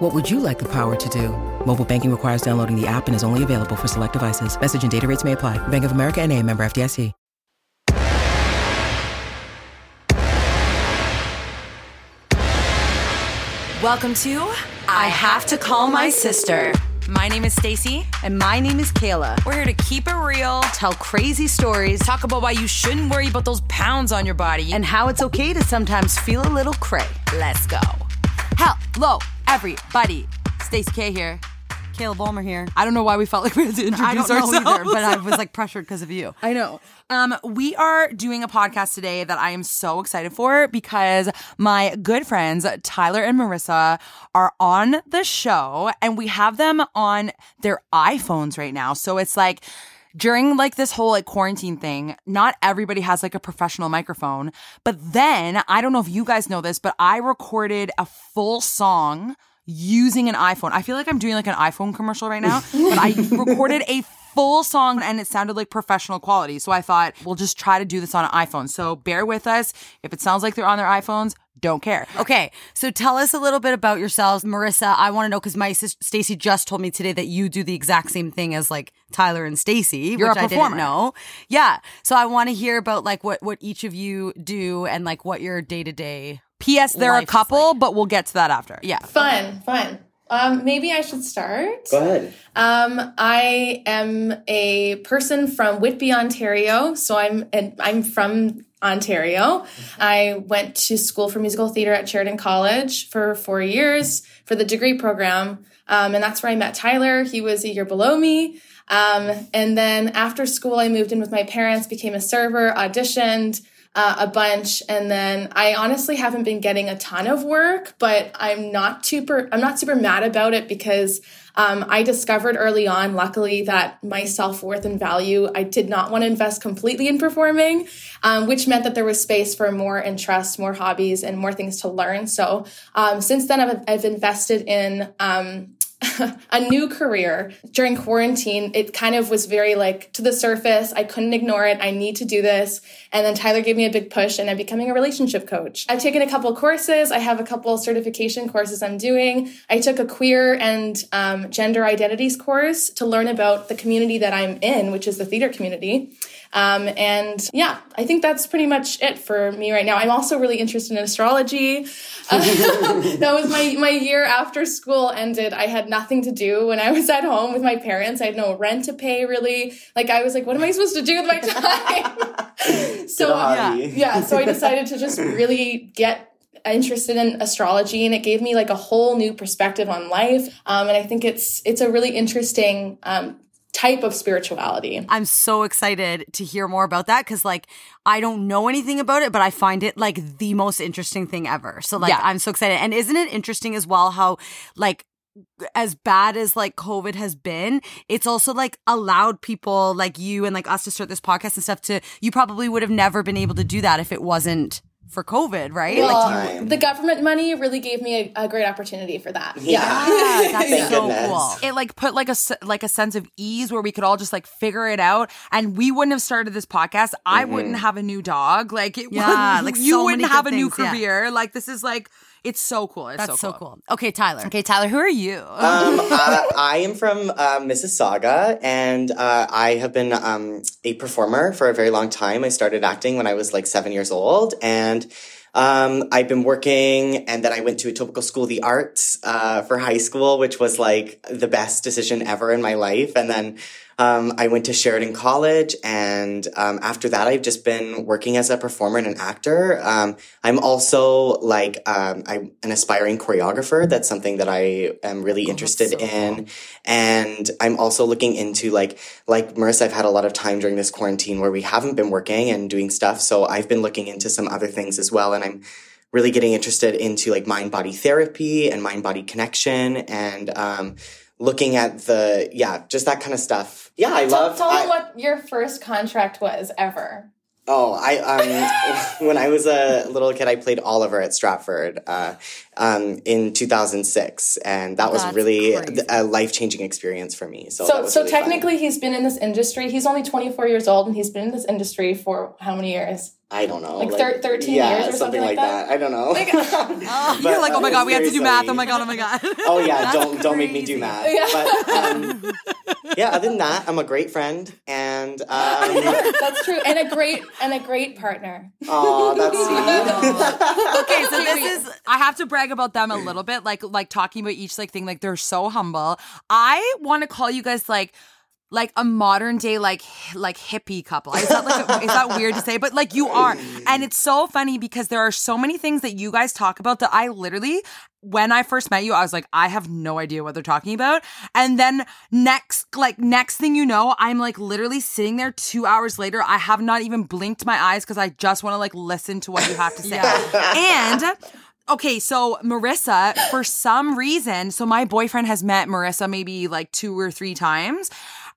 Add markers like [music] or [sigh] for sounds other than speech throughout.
What would you like the power to do? Mobile banking requires downloading the app and is only available for select devices. Message and data rates may apply. Bank of America and a member FDIC. Welcome to I Have to Call My Sister. My name is Stacy. And my name is Kayla. We're here to keep it real, Tell crazy stories talk about why you shouldn't worry about those pounds on your body, and how it's okay to sometimes feel a little cray. let's go. Hello, everybody. Stacey K here. Kayla Bulmer here. I don't know why we felt like we had to introduce I don't know ourselves. either, but I [laughs] was like pressured because of you. I know. Um, we are doing a podcast today that I am so excited for because my good friends Tyler and Marisa are on the show, and we have them on their iPhones right now. So it's like during like this whole like quarantine thing, not everybody has like a professional microphone. But then I don't know if you guys know this, but I recorded a full song using an iPhone. I feel like I'm doing like an iPhone commercial right now, [laughs] but I recorded a full song and it sounded like professional quality. So I thought we'll just try to do this on an iPhone. So bear with us. If it sounds like they're on their iPhones, don't care. Okay, so tell us a little bit about yourselves, Marisa. I want to know because my sister Stacy just told me today that you do the exact same thing as like Tyler and Stacy, You're a which I performer. didn't know. Yeah, so I want to hear about like what what each of you do and like what your day to day. P.S. They're a is couple, but we'll get to that after. Yeah, Fun, fun. Um, maybe I should start. Go ahead. Um, I am a person from Whitby, Ontario. So I'm and I'm from Ontario. I went to school for musical theater at Sheridan College for four years for the degree program, um, and that's where I met Tyler. He was a year below me. Um, and then after school, I moved in with my parents, became a server, auditioned uh, a bunch, and then I honestly haven't been getting a ton of work, but I'm not super. I'm not super mad about it because um, I discovered early on, luckily, that my self worth and value, I did not want to invest completely in performing, um, which meant that there was space for more interests, more hobbies, and more things to learn. So um, since then, I've, I've invested in um, [laughs] a new career during quarantine. It kind of was very like to the surface. I couldn't ignore it. I need to do this. And then Tyler gave me a big push and I'm becoming a relationship coach. I've taken a couple courses. I have a couple certification courses I'm doing. I took a queer and um, gender identities course to learn about the community that I'm in, which is the theater community. Um, and yeah, I think that's pretty much it for me right now. I'm also really interested in astrology. Uh, [laughs] that was my, my year after school ended. I had nothing to do when I was at home with my parents. I had no rent to pay really. Like I was like, what am I supposed to do with my time? [laughs] so yeah, yeah. So I decided to just really get interested in astrology and it gave me like a whole new perspective on life. Um, and I think it's, it's a really interesting, um, type of spirituality. I'm so excited to hear more about that because, like, I don't know anything about it, but I find it like the most interesting thing ever. So, like, Yeah. I'm so excited. And isn't it interesting as well how, like, as bad as like COVID has been, it's also like allowed people like you and like us to start this podcast and stuff to, you probably would have never been able to do that if it wasn't for COVID, right? Well, like, Time. the government money really gave me a, a great opportunity for that. Yeah. yeah, ah, that's [laughs] so goodness. cool. it like put like a s- like a sense of ease where we could all just like figure it out and we wouldn't have started this podcast i mm-hmm. wouldn't have a new dog like it Yeah, would, [laughs] like you so wouldn't many have a good new things, yeah. career like this is like it's so cool it's That's so so cool. cool. Okay, Tyler. okay tyler who are you Um, [laughs] uh, I am from uh, Mississauga, and uh, I have been um, a performer for a very long time. I started acting when I was like seven years old, and um, I've been working. And then I went to Etobicoke School of the Arts uh, for high school, which was like the best decision ever in my life. And then um, I went to Sheridan College, and um, after that, I've just been working as a performer and an actor. Um, I'm also like um, I'm an aspiring choreographer. That's something that I am really interested in, and I'm also looking into like like Marisa. I've had a lot of time during this quarantine where we haven't been working and doing stuff, so I've been looking into some other things as well, and I'm really getting interested into like mind body therapy and mind body connection and um, looking at the yeah, just that kind of stuff. Yeah, I Tell, love. tell I- them what your first contract was ever. Oh, I um [laughs] when I was a little kid, I played Oliver at Stratford uh, um, in 2006, and that was really crazy. a life changing experience for me. So, that So, was so really fun. technically, he's been in this industry. He's only 24 years old, and he's been in this industry for how many years? I don't know, like thir- 13 yeah, years or something like that? I don't know. [laughs] [laughs] You're like, oh my god, we have to do math. Oh my god, oh my god. [laughs] Oh yeah, don't don't make me do crazy. math. But um, yeah, other than that, I'm a great friend, and um, That's true, and a great and a great partner. oh, that's sweet. okay, so this is I have to brag about them a little bit, like like talking about each like thing. Like they're so humble. I want to call you guys like like a modern day like like hippie couple. Is that like is that weird to say? But like you are, and it's so funny because there are so many things that you guys talk about that I literally. When I first met you, I was like, I have no idea what they're talking about. And then next, like next thing you know, I'm like literally sitting there two hours later. I have not even blinked my eyes because I just want to like listen to what you have to say. And Okay, so Marisa, for some reason, so my boyfriend has met Marisa maybe like two or three times.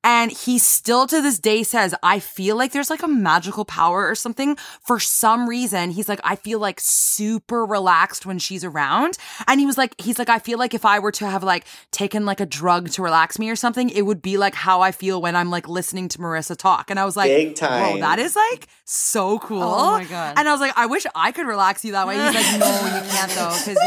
And he still to this day says, I feel like there's like a magical power or something. For some reason, he's like, I feel like super relaxed when she's around. And he was like, he's like, I feel like if I were to have like taken like a drug to relax me or something, it would be like how I feel when I'm like listening to Marisa talk. And I was like, Big time. Whoa, that is like so cool. Oh my God. And I was like, I wish I could relax you that way. He's like, no, you can't though, because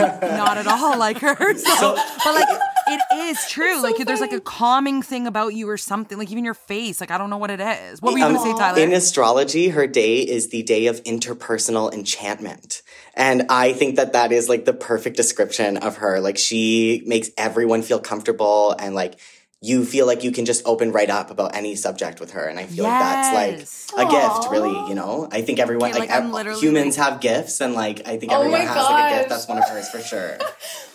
you're not at all like her. [laughs] So, but like, it is [laughs] true. like, there's like a calming thing about you or something. Like, even your face. Like, I don't know what it is. What were you Um, going to say, Tyler? In astrology, her day is the day of interpersonal enchantment. And I think that that is like the perfect description of her. Like she makes everyone feel comfortable and like you feel like you can just open right up about any subject with her. And I feel Yes. like that's like a gift, really, you know? I think everyone, Okay, like, like, ev- literally, humans have gifts and like I think Oh everyone my has like a gift. That's one of hers for sure. [laughs]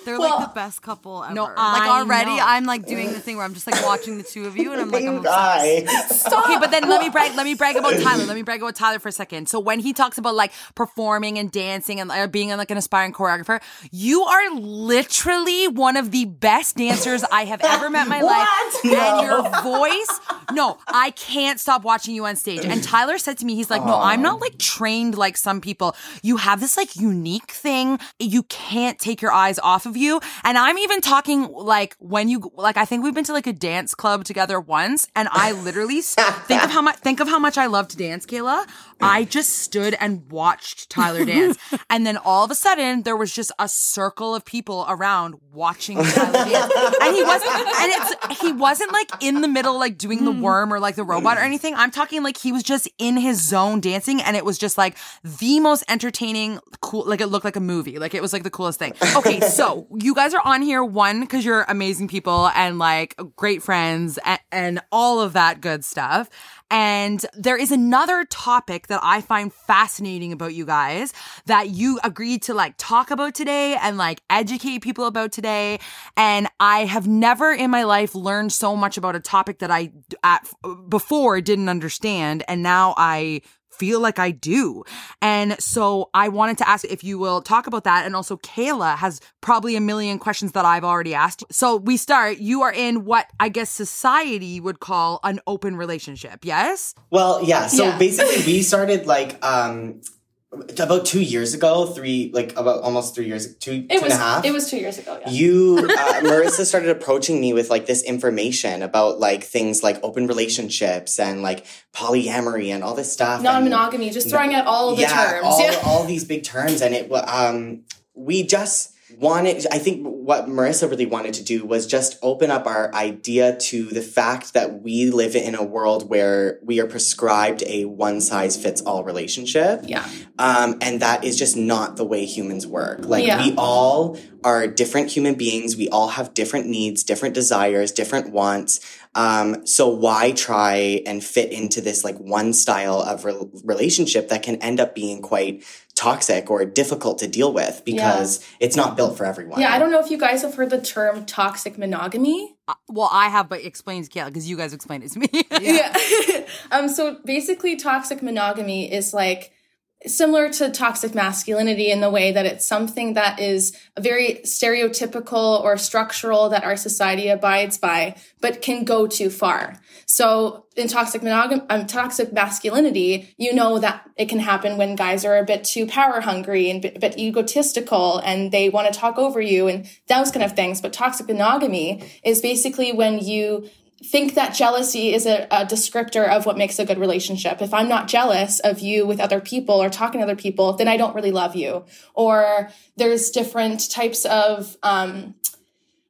They're Well- like the best couple ever. No, like I already, know. I'm like doing the thing where I'm just like watching the two of you, and I'm like, I'm Pink obsessed. eye. Okay, but then let me brag. Let me brag about Tyler. Let me brag about Tyler for a second. So when he talks about like performing and dancing and uh, being like an aspiring choreographer, you are literally one of the best dancers I have ever met in my [laughs] life. And your voice, no, I can't stop watching you on stage. And Tyler said to me, he's like, no, I'm not like trained like some people. You have this like unique thing. You can't take your eyes off of you. And I'm even talking like when you like I think we've been to like a dance club together once, and I literally [laughs] think of how much think of how much I love to dance, Kayla. I just stood and watched Tyler dance, [laughs] and then all of a sudden there was just a circle of people around watching Tyler dance, and he wasn't and it's he wasn't like in the middle like doing the hmm. worm or like the robot or anything. I'm talking like he was just in his zone dancing, and it was just like the most entertaining, cool. Like it looked like a movie. Like it was like the coolest thing. Okay, [laughs] so you guys are on here one because you're amazing people and like great friends and, and all of that good stuff. And there is another topic that I find fascinating about you guys that you agreed to like talk about today and like educate people about today. And I have never in my life learned so much about a topic that I at before didn't understand. And now I feel like I do. And so I wanted to ask if you will talk about that. And also, Kayla has probably a million questions that I've already asked. So we start. You are in what I guess society would call an open relationship. Yes? Well, yeah. So Yeah. basically, we started like um about two years ago, three like about almost three years, two two It and was a half. it was two years ago. Yeah. you uh, marisa started approaching me with like this information about like things like open relationships and like polyamory and all this stuff and- Non-monogamy, just throwing out all the yeah, terms. all, yeah. all these big terms and it um we just wanted i think what marisa really wanted to do was just open up our idea to the fact that we live in a world where we are prescribed a one size fits all relationship yeah. um, and that is just not the way humans work. Like Yeah. we all are different human beings. We all have different needs, different desires, different wants. Um, so why try and fit into this like one style of re- relationship that can end up being quite toxic or difficult to deal with because it's not built for everyone. Yeah, I don't know if you guys have heard the term toxic monogamy. Uh, well, I have, but it explains Kayla because you guys explained it to me. [laughs] Yeah. [laughs] um, so basically, toxic monogamy is like similar to toxic masculinity in the way that it's something that is very stereotypical or structural that our society abides by, but can go too far. So in toxic monogam- um, toxic masculinity, you know that it can happen when guys are a bit too power hungry and a bit egotistical and they want to talk over you and those kind of things. But toxic monogamy is basically when you think that jealousy is a, a, descriptor of what makes a good relationship. If I'm not jealous of you with other people or talking to other people, then I don't really love you. Or there's different types of um,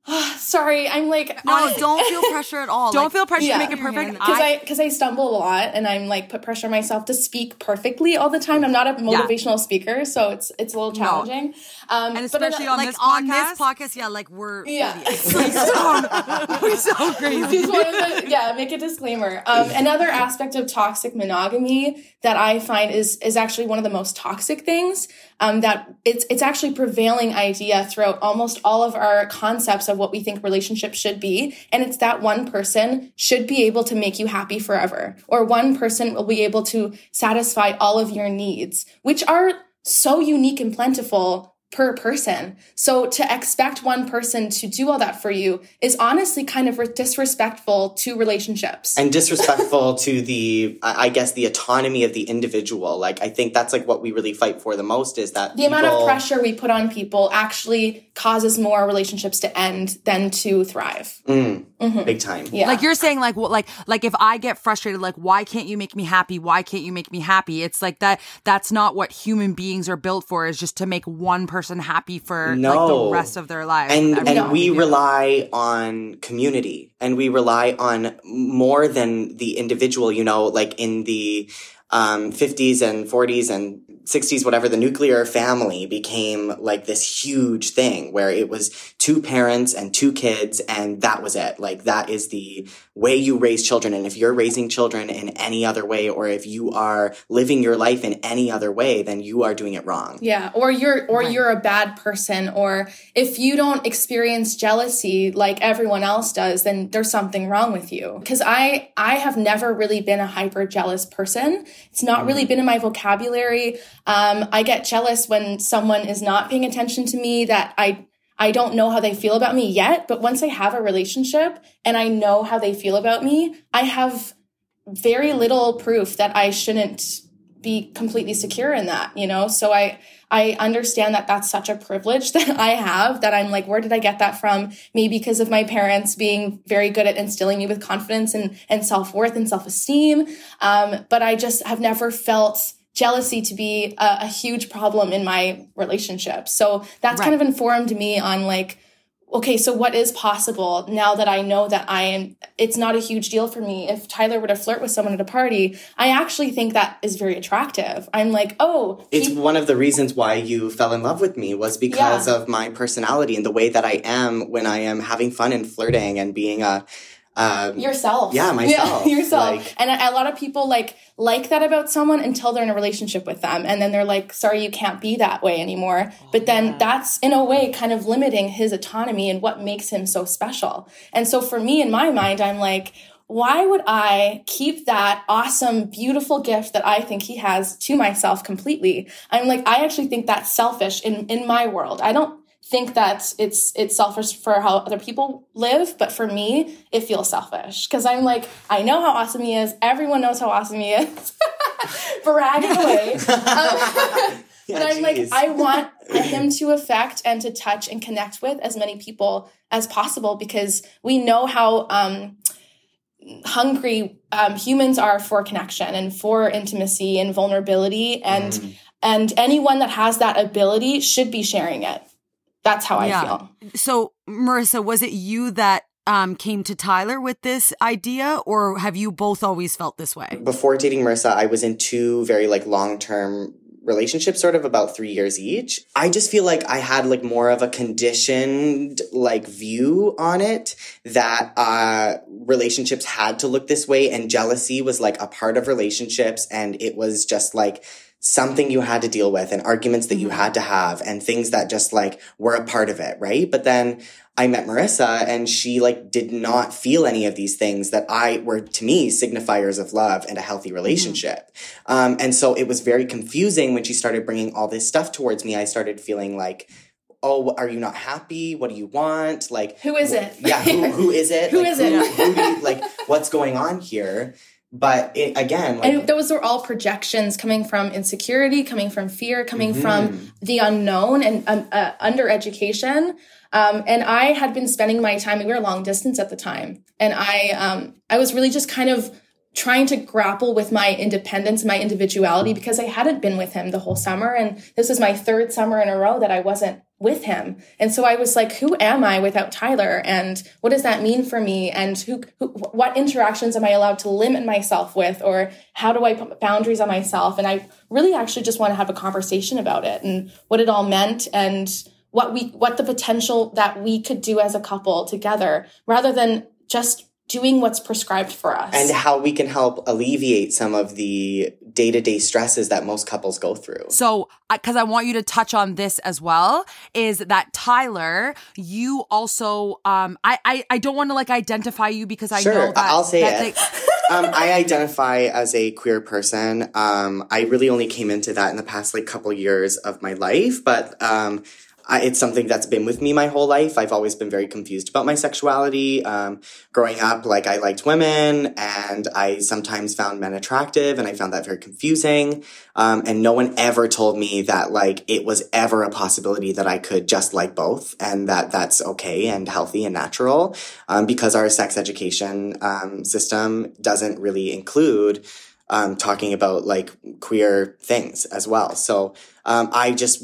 [sighs] Sorry, I'm like no. don't feel [laughs] pressure at all. Don't like, feel pressure yeah. to make it perfect because I because I, I, stumble a lot and I'm like put pressure on myself to speak perfectly all the time. I'm not a motivational yeah. speaker, so it's it's a little challenging. No. Um, and especially on like this on this podcast, yeah, like we're yeah, [laughs] we're so crazy. To, yeah, make a disclaimer. Um, another aspect of toxic monogamy that I find is is actually one of the most toxic things. Um, that it's it's actually prevailing idea throughout almost all of our concepts of what we think relationships should be, and it's that one person should be able to make you happy forever, or one person will be able to satisfy all of your needs, which are so unique and plentiful per person. So to expect one person to do all that for you is honestly kind of disrespectful to relationships. And disrespectful to the, I guess, the autonomy of the individual. Like, I think that's like what we really fight for the most is that the people... amount of pressure we put on people actually causes more relationships to end than to thrive. Mm, mm-hmm. Big time. Yeah. Like you're saying, like, what, like, like if I get frustrated, like, why can't you make me happy? Why can't you make me happy? It's like that, that's not what human beings are built for is just to make one person person happy for no. like the rest of their life. And and we rely on community and we rely on more than the individual, you know, like in the um, 50s and 40s and 60s, whatever, the nuclear family became like this huge thing where it was two parents and two kids, and that was it. Like, that is the way you raise children. And if you're raising children in any other way, or if you are living your life in any other way, then you are doing it wrong. Yeah. Or you're, or right. you're a bad person. Or if you don't experience jealousy like everyone else does, then there's something wrong with you. Cause I, I have never really been a hyper jealous person. It's not mm. really been in my vocabulary. Um, I get jealous when someone is not paying attention to me that I, I don't know how they feel about me yet, but once I have a relationship and I know how they feel about me, I have very little proof that I shouldn't be completely secure in that, you know? So I, I understand that that's such a privilege [laughs] that I have that I'm like, where did I get that from? Maybe because of my parents being very good at instilling me with confidence and, and self worth and self esteem. Um, but I just have never felt jealousy to be a, a huge problem in my relationship. So that's right. kind of informed me on like, okay, so what is possible now that I know that I am, it's not a huge deal for me. If Tyler were to flirt with someone at a party, I actually think that is very attractive. I'm like, oh. It's he- one of the reasons why you fell in love with me was because yeah. of my personality and the way that I am when I am having fun and flirting and being a, um, yourself. Yeah, [laughs] myself. Yeah, [laughs] yourself. Like, and a, a lot of people like like that about someone until they're in a relationship with them, and then they're like, "Sorry, you can't be that way anymore." Oh, but then yeah. that's in a way kind of limiting his autonomy and what makes him so special. And so for me, in my mind, I'm like. Why would I keep that awesome, beautiful gift that I think he has to myself completely? I'm like, I actually think that's selfish in, in my world. I don't think that it's it's selfish for how other people live, but for me, it feels selfish because I'm like, I know how awesome he is. Everyone knows how awesome he is. [laughs] Bragging [laughs] away. Um, yeah, but I'm geez. like, I want him to affect and to touch and connect with as many people as possible because we know how um, hungry um, humans are for connection and for intimacy and vulnerability and mm. and anyone that has that ability should be sharing it that's how I feel. So, Marisa, was it you that um, came to Tyler with this idea, or have you both always felt this way? Before dating Marisa, I was in two very like long term relationships, sort of about three years each. I just feel like I had like more of a conditioned like view on it that uh, relationships had to look this way, and jealousy was like a part of relationships, and it was just like something you had to deal with and arguments that you Mm-hmm. had to have and things that just like were a part of it, right? But then I met Marisa and she like did not feel any of these things that I were to me signifiers of love and a healthy Mm-hmm. relationship. Um, and so it was very confusing when she started bringing all this stuff towards me. I started feeling like, oh, are you not happy? What do you want? Like, Who is it? Yeah, who, who is it? [laughs] Who like, is it? Who, you, like, what's going on here? But it, again, like, And those were all projections coming from insecurity, coming from fear, coming Mm-hmm. from the unknown and um, uh, under education. Um, and I had been spending my time. We were long distance at the time, and I um, I was really just kind of trying to grapple with my independence, my individuality, because I hadn't been with him the whole summer, and this was my third summer in a row that I wasn't with him. And so I was like, who am I without Tyler? And what does that mean for me? And who, who what interactions am I allowed to limit myself with? Or how do I put boundaries on myself? And I really actually just want to have a conversation about it and what it all meant and what we, what the potential that we could do as a couple together rather than just doing what's prescribed for us. and how we can help alleviate some of the day to day stresses that most couples go through. So, because I want you to touch on this as well, is that Tyler, you also, um, I, I, I don't want to like identify you because I Sure, know that I'll say that it. they- [laughs] um, I identify as a queer person. Um, I really only came into that in the past like couple years of my life, but um, I, it's something that's been with me my whole life. I've always been very confused about my sexuality. Um, growing up, like I liked women, and I sometimes found men attractive, and I found that very confusing. Um, and no one ever told me that like it was ever a possibility that I could just like both, and that that's okay and healthy and natural. Um, because our sex education um, system doesn't really include um, talking about like queer things as well. So um, I just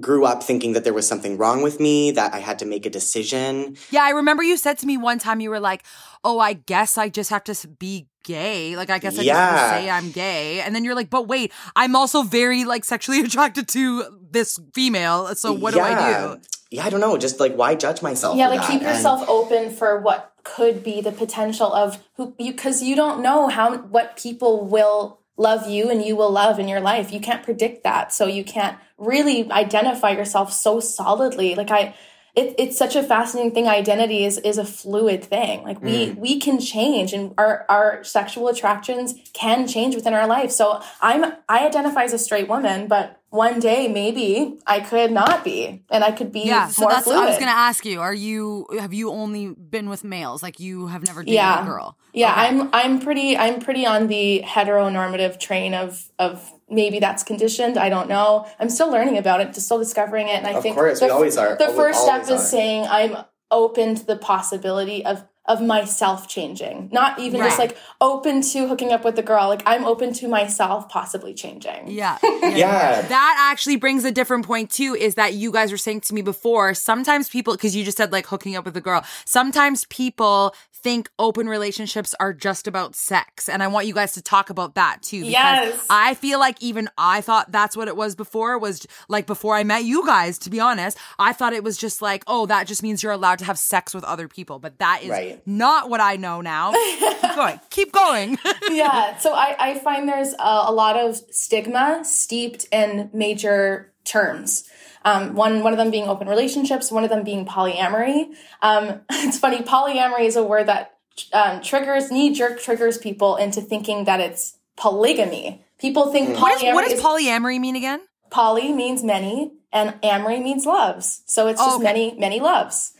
grew up thinking that there was something wrong with me, that I had to make a decision. yeah, I remember you said to me one time, you were like, oh, I guess I just have to be gay. Like, I guess I just have Yeah. to say I'm gay. And then you're like, but wait, I'm also very like sexually [laughs] attracted to this female. So what do I Yeah. do? Yeah, I don't know. Just like why judge myself? yeah like that? keep And- yourself open for what could be the potential of who you because you don't know how what people will love you and you will love in your life you can't predict that so you can't really identify yourself so solidly. Like i it, it's such a fascinating thing. Identity is is a fluid thing. Like we Mm. we can change and our our sexual attractions can change within our life. So i'm i identify as a straight woman but one day maybe i could not be and i could be Yeah, so more that's fluid I was gonna ask you. Are you have you only been with males? Like you have never dated yeah a girl? yeah Okay. i'm i'm pretty i'm pretty on the heteronormative train of of maybe that's conditioned i don't know i'm still learning about it just still discovering it and i Of think course, the, we always are. the We first step always is are. saying i'm open to the possibility of of myself changing. Not even just like open to hooking up with a girl. Like i'm open to myself possibly changing. [laughs] Yeah. Yeah. That actually brings a different point too, is that you guys were saying to me before, sometimes people, because you just said like hooking up with a girl, sometimes people think open relationships are just about sex. And I want you guys to talk about that too. Because Yes. I feel like even I thought that's what it was before, was like before I met you guys, to be honest, I thought it was just like, oh, that just means you're allowed to have sex with other people. But that is Right. not what I know now. [laughs] Keep going. Keep going. [laughs] yeah so i i find there's a, a lot of stigma steeped in major terms um, one one of them being open relationships one of them being polyamory um, [laughs] it's funny polyamory is a word that um, triggers knee jerk triggers people into thinking that it's polygamy people think polyamory what, is, what does is polyamory mean again? poly means many and amory means loves so it's Oh, just okay. many many loves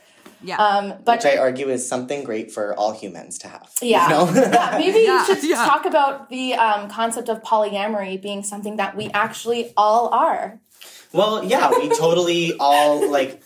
Yeah. um, but Which I argue is something great for all humans to have. you Yeah. know? yeah. Maybe [laughs] Yeah, you should yeah. talk about the um, concept of polyamory being something that we actually all are. Well, yeah, we totally all like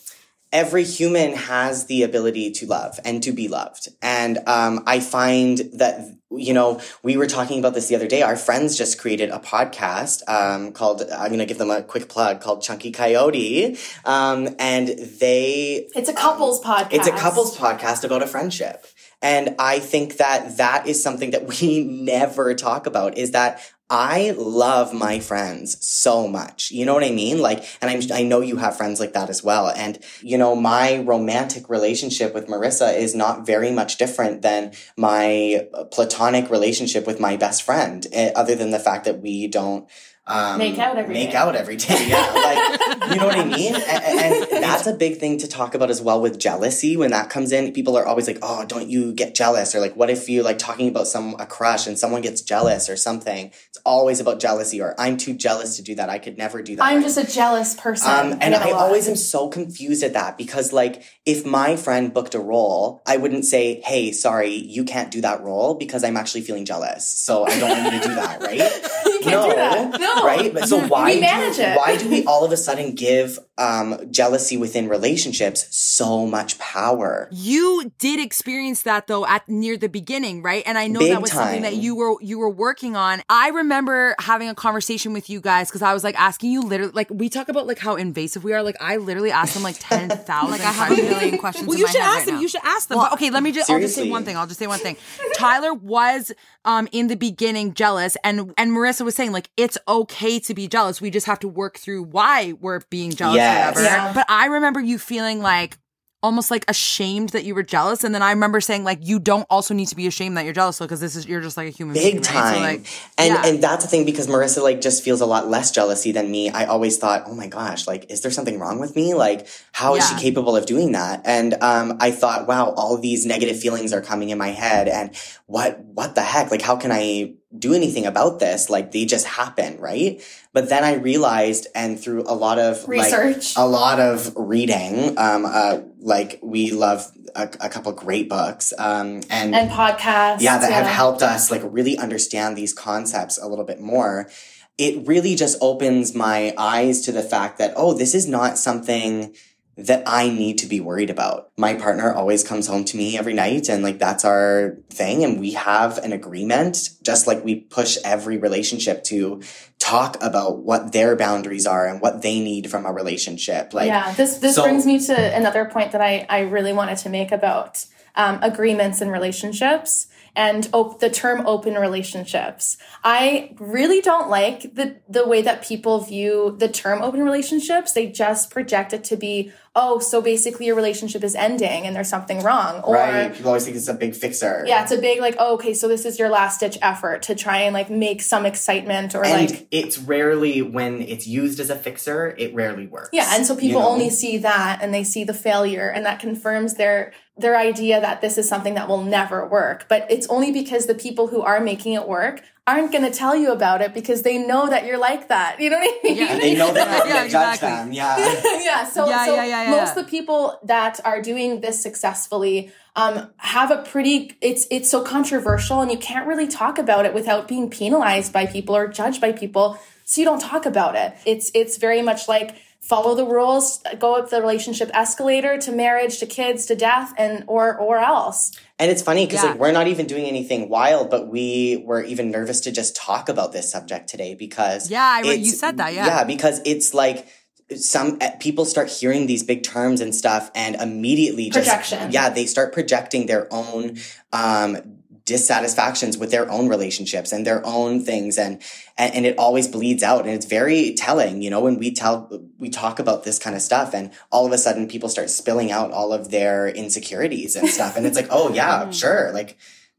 every human has the ability to love and to be loved. And um, I find that, you know, we were talking about this the other day. Our friends just created a podcast um, called, I'm going to give them a quick plug called Chunky Coyote. Um, and they It's a couples podcast. it's a couples podcast about a friendship. And I think that that is something that we [laughs] never talk about is that I love my friends so much. You know what I mean? Like, and I'm, I know you have friends like that as well. And, you know, my romantic relationship with Marisa is not very much different than my platonic relationship with my best friend, eh, other than the fact that we don't, um, Make out every make day. out every day. Yeah, like you know what I [laughs] mean. And, and that's a big thing to talk about as well with jealousy. When that comes in, people are always like, "Oh, don't you get jealous?" Or like, "What if you like talking about some a crush and someone gets jealous or something?" It's always about jealousy. Or I'm too jealous to do that. I could never do that. I'm just a jealous person. Um, and I always am so confused at that because, like, if my friend booked a role, I wouldn't say, "Hey, sorry, you can't do that role," because I'm actually feeling jealous. So I don't want you to do that, right? [laughs] you can't do that. No. [laughs] right? But so why We manage do, it. why do we all of a sudden give um, jealousy within relationships so much power? You did experience that though at near the beginning, right? And I know Big that was something that you were you were working on. I remember having a conversation with you guys because I was like asking you literally like we talk about like how invasive we are. Like I literally asked them like [laughs] ten thousand. Like I have a million questions Well, you should ask right them. now. You should ask them. but okay, let me just. I'll just say one thing. I'll just say one thing. Tyler was um in the beginning jealous, and and Marisa was saying like it's okay to be jealous. We just have to work through why we're being jealous. Yes. Or whatever. Yeah. But I remember you feeling like almost like ashamed that you were jealous, and then I remember saying like you don't also need to be ashamed that you're jealous because this is you're just like a human being, Big right? time. So, like, and yeah. and that's the thing because Marisa like just feels a lot less jealousy than me. I always thought, oh my gosh, like is there something wrong with me? Like how is Yeah. she capable of doing that? And um, I thought, wow, all these negative feelings are coming in my head, and what what the heck? Like how can I do anything about this? Like they just happen, right? But then I realized, and through a lot of like, Research. a lot of reading, um, uh, like we love a, a couple great books, um, and and podcasts. yeah that have helped us like really understand these concepts a little bit more it really just opens my eyes to the fact that oh this is not something that I need to be worried about. My partner always comes home to me every night and like that's our thing and we have an agreement just like we push every relationship to talk about what their boundaries are and what they need from a relationship. Like yeah, this this so- brings me to another point that I I really wanted to make about um, agreements and relationships and op- the term open relationships. I really don't like the the way that people view the term open relationships. They just project it to be oh, so basically your relationship is ending and there's something wrong, or right. People always think it's a big fixer. yeah, it's a big like oh, okay, so this is your last ditch effort to try and like make some excitement or And like it's rarely when it's used as a fixer, it rarely works. Yeah, and so you people know? only see that and they see the failure and that confirms their their idea that this is something that will never work. But it's only because the people who are making it work aren't going to tell you about it because they know that you're like that. You know what I mean? And they know that [laughs] you're Yeah, gonna judge exactly. them. Yeah. [laughs] yeah. So, Yeah, so yeah, yeah, yeah, most yeah. of the people that are doing this successfully um, have a pretty. It's it's so controversial, and you can't really talk about it without being penalized by people or judged by people. So you don't talk about it. It's it's very much like follow the rules, go up the relationship escalator to marriage, to kids, to death, and or or else. And it's funny because Yeah. like we're not even doing anything wild, but we were even nervous to just talk about this subject today because Yeah, I you said that, yeah. yeah, because it's like some eh, people start hearing these big terms and stuff, and immediately just Projection. yeah, they start projecting their own um dissatisfactions with their own relationships and their own things. And, and and it always bleeds out. And it's very telling you know when we tell we talk about this kind of stuff and all of a sudden people start spilling out all of their insecurities and stuff. And it's like oh yeah [laughs] mm-hmm. sure. Like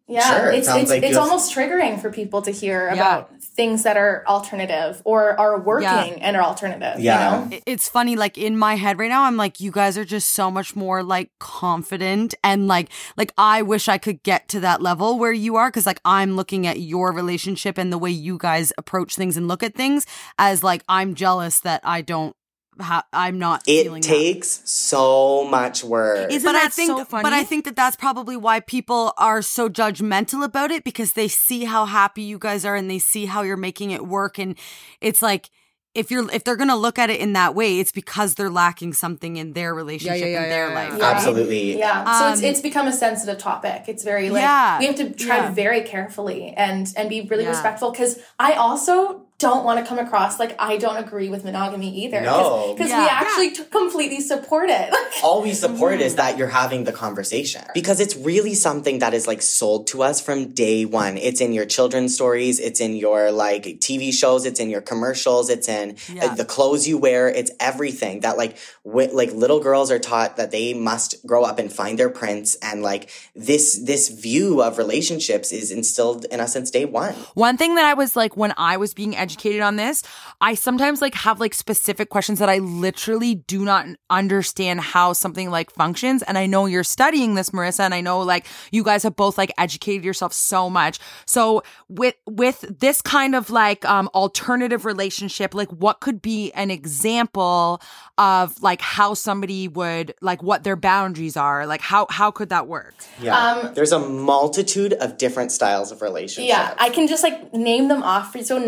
Yeah, Sure, it it's sounds it's, like it's almost triggering for people to hear Yeah. about things that are alternative or are working Yeah. and are alternative. Yeah. You know? It's funny, like in my head right now, I'm like, you guys are just so much more like confident and like, like I wish I could get to that level where you are, because like I'm looking at your relationship and the way you guys approach things and look at things as like I'm jealous that I don't, ha- I'm not. feeling it that. takes so much work Isn't but I that think, so funny? but I think that that's probably why people are so judgmental about it because they see how happy you guys are and they see how you're making it work, and it's like if you're if they're gonna look at it in that way, it's because they're lacking something in their relationship yeah, in their yeah, life. yeah. right? absolutely Yeah. So it's Um, it's become a sensitive topic. It's very like Yeah. we have to tread Yeah. very carefully and and be really Yeah. respectful because I also don't want to come across like I don't agree with monogamy either. No. Because Yeah. we actually t- completely support it. [laughs] all we support Mm-hmm. is that you're having the conversation because it's really something that is like sold to us from day one it's in your children's stories it's in your like tv shows it's in your commercials it's in uh, Yeah. the clothes you wear it's everything that like wi- like little girls are taught that they must grow up and find their prince and like this this view of relationships is instilled in us since day one One thing that I was like when I was being educated on this, I sometimes like have like specific questions that I literally do not understand how something like functions. And I know you're studying this, Marisa, and I know like you guys have both like educated yourself so much. So with with this kind of like um alternative relationship, like what could be an example of like how somebody would like what their boundaries are? Like how how could that work? Yeah. Um, There's a multitude of different styles of relationships. Yeah, I can just like name them off. for you. So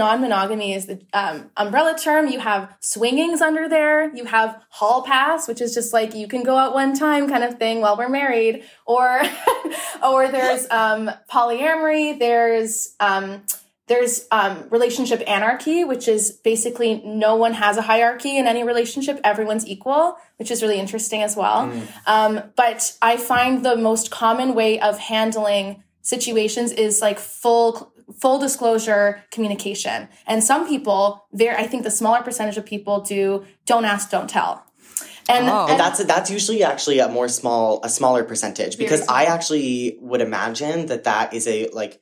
non-monogamy is the um, umbrella term. You have swingings under there. You have hall pass, which is just like you can go out one time kind of thing while we're married. Or, [laughs] or there's um, polyamory. There's um, there's um, relationship anarchy, which is basically no one has a hierarchy in any relationship. Everyone's equal, which is really interesting as well. Um, but I find the most common way of handling situations is like full full disclosure communication. And some people, very I think the smaller percentage of people do don't ask, don't tell. And, Oh. And that's that's usually actually a more small a smaller percentage because small. I actually would imagine that that is a like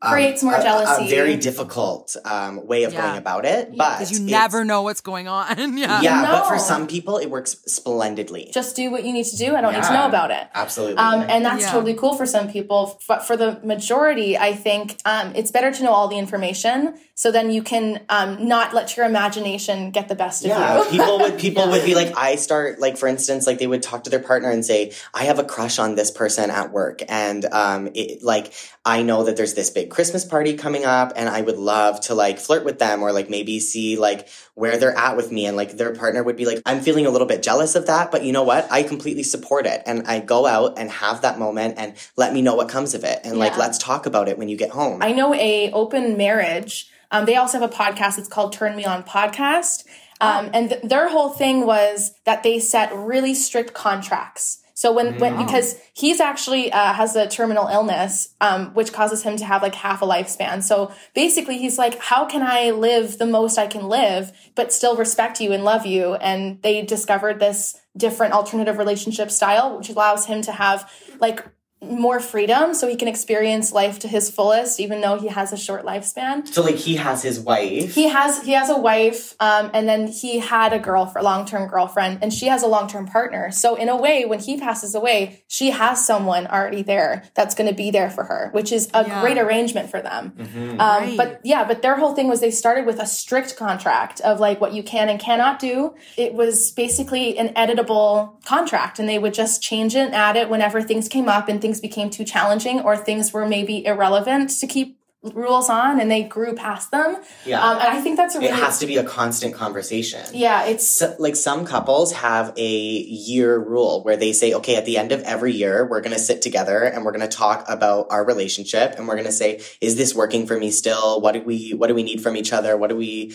Creates more a- a- jealousy. A, very difficult um, way of Yeah. going about it, but Because you never know what's going on. [laughs] yeah. Yeah, but for some people, it works splendidly. just do what you need to do. I don't need to know about it. Absolutely. Um, and that's Yeah. totally cool for some people. But for the majority, I think um, it's better to know all the information so then you can um, not let your imagination get the best yeah, of you. Yeah, people would [laughs] people would be like, I start like for instance, like they would talk to their partner and say, I have a crush on this person at work, and um, it, like I know that there's this big Christmas party coming up, and I would love to like flirt with them or like maybe see like where they're at with me, and like their partner would be like, I'm feeling a little bit jealous of that, but you know what? I completely support it, and I go out and have that moment, and let me know what comes of it, and like let's talk about it when you get home. I know a open marriage. Um, they also have a podcast. It's called Turn Me On Podcast. Um, and th- their whole thing was that they set really strict contracts. So when, when because he's actually uh, has a terminal illness, um, which causes him to have like half a lifespan. So basically, he's like, how can I live the most I can live, but still respect you and love you? And they discovered this different alternative relationship style, which allows him to have like more freedom so he can experience life to his fullest even though he has a short lifespan so like he has his wife. he has he has a wife um, and then he had a girl for long-term girlfriend and she has a long-term partner so in a way when he passes away she has someone already there that's going to be there for her which is a Yeah. great arrangement for them um, Right. but yeah but their whole thing was they started with a strict contract of like what you can and cannot do it was basically an editable contract and they would just change it and add it whenever things came up and things became too challenging or things were maybe irrelevant to keep rules on and they grew past them Yeah. um, and i think that's a really it has to be a constant conversation. yeah it's So, like some couples have a year rule where they say, okay, at the end of every year, we're going to sit together and we're going to talk about our relationship and we're going to say, is this working for me still? What do we, what do we need from each other? What do we,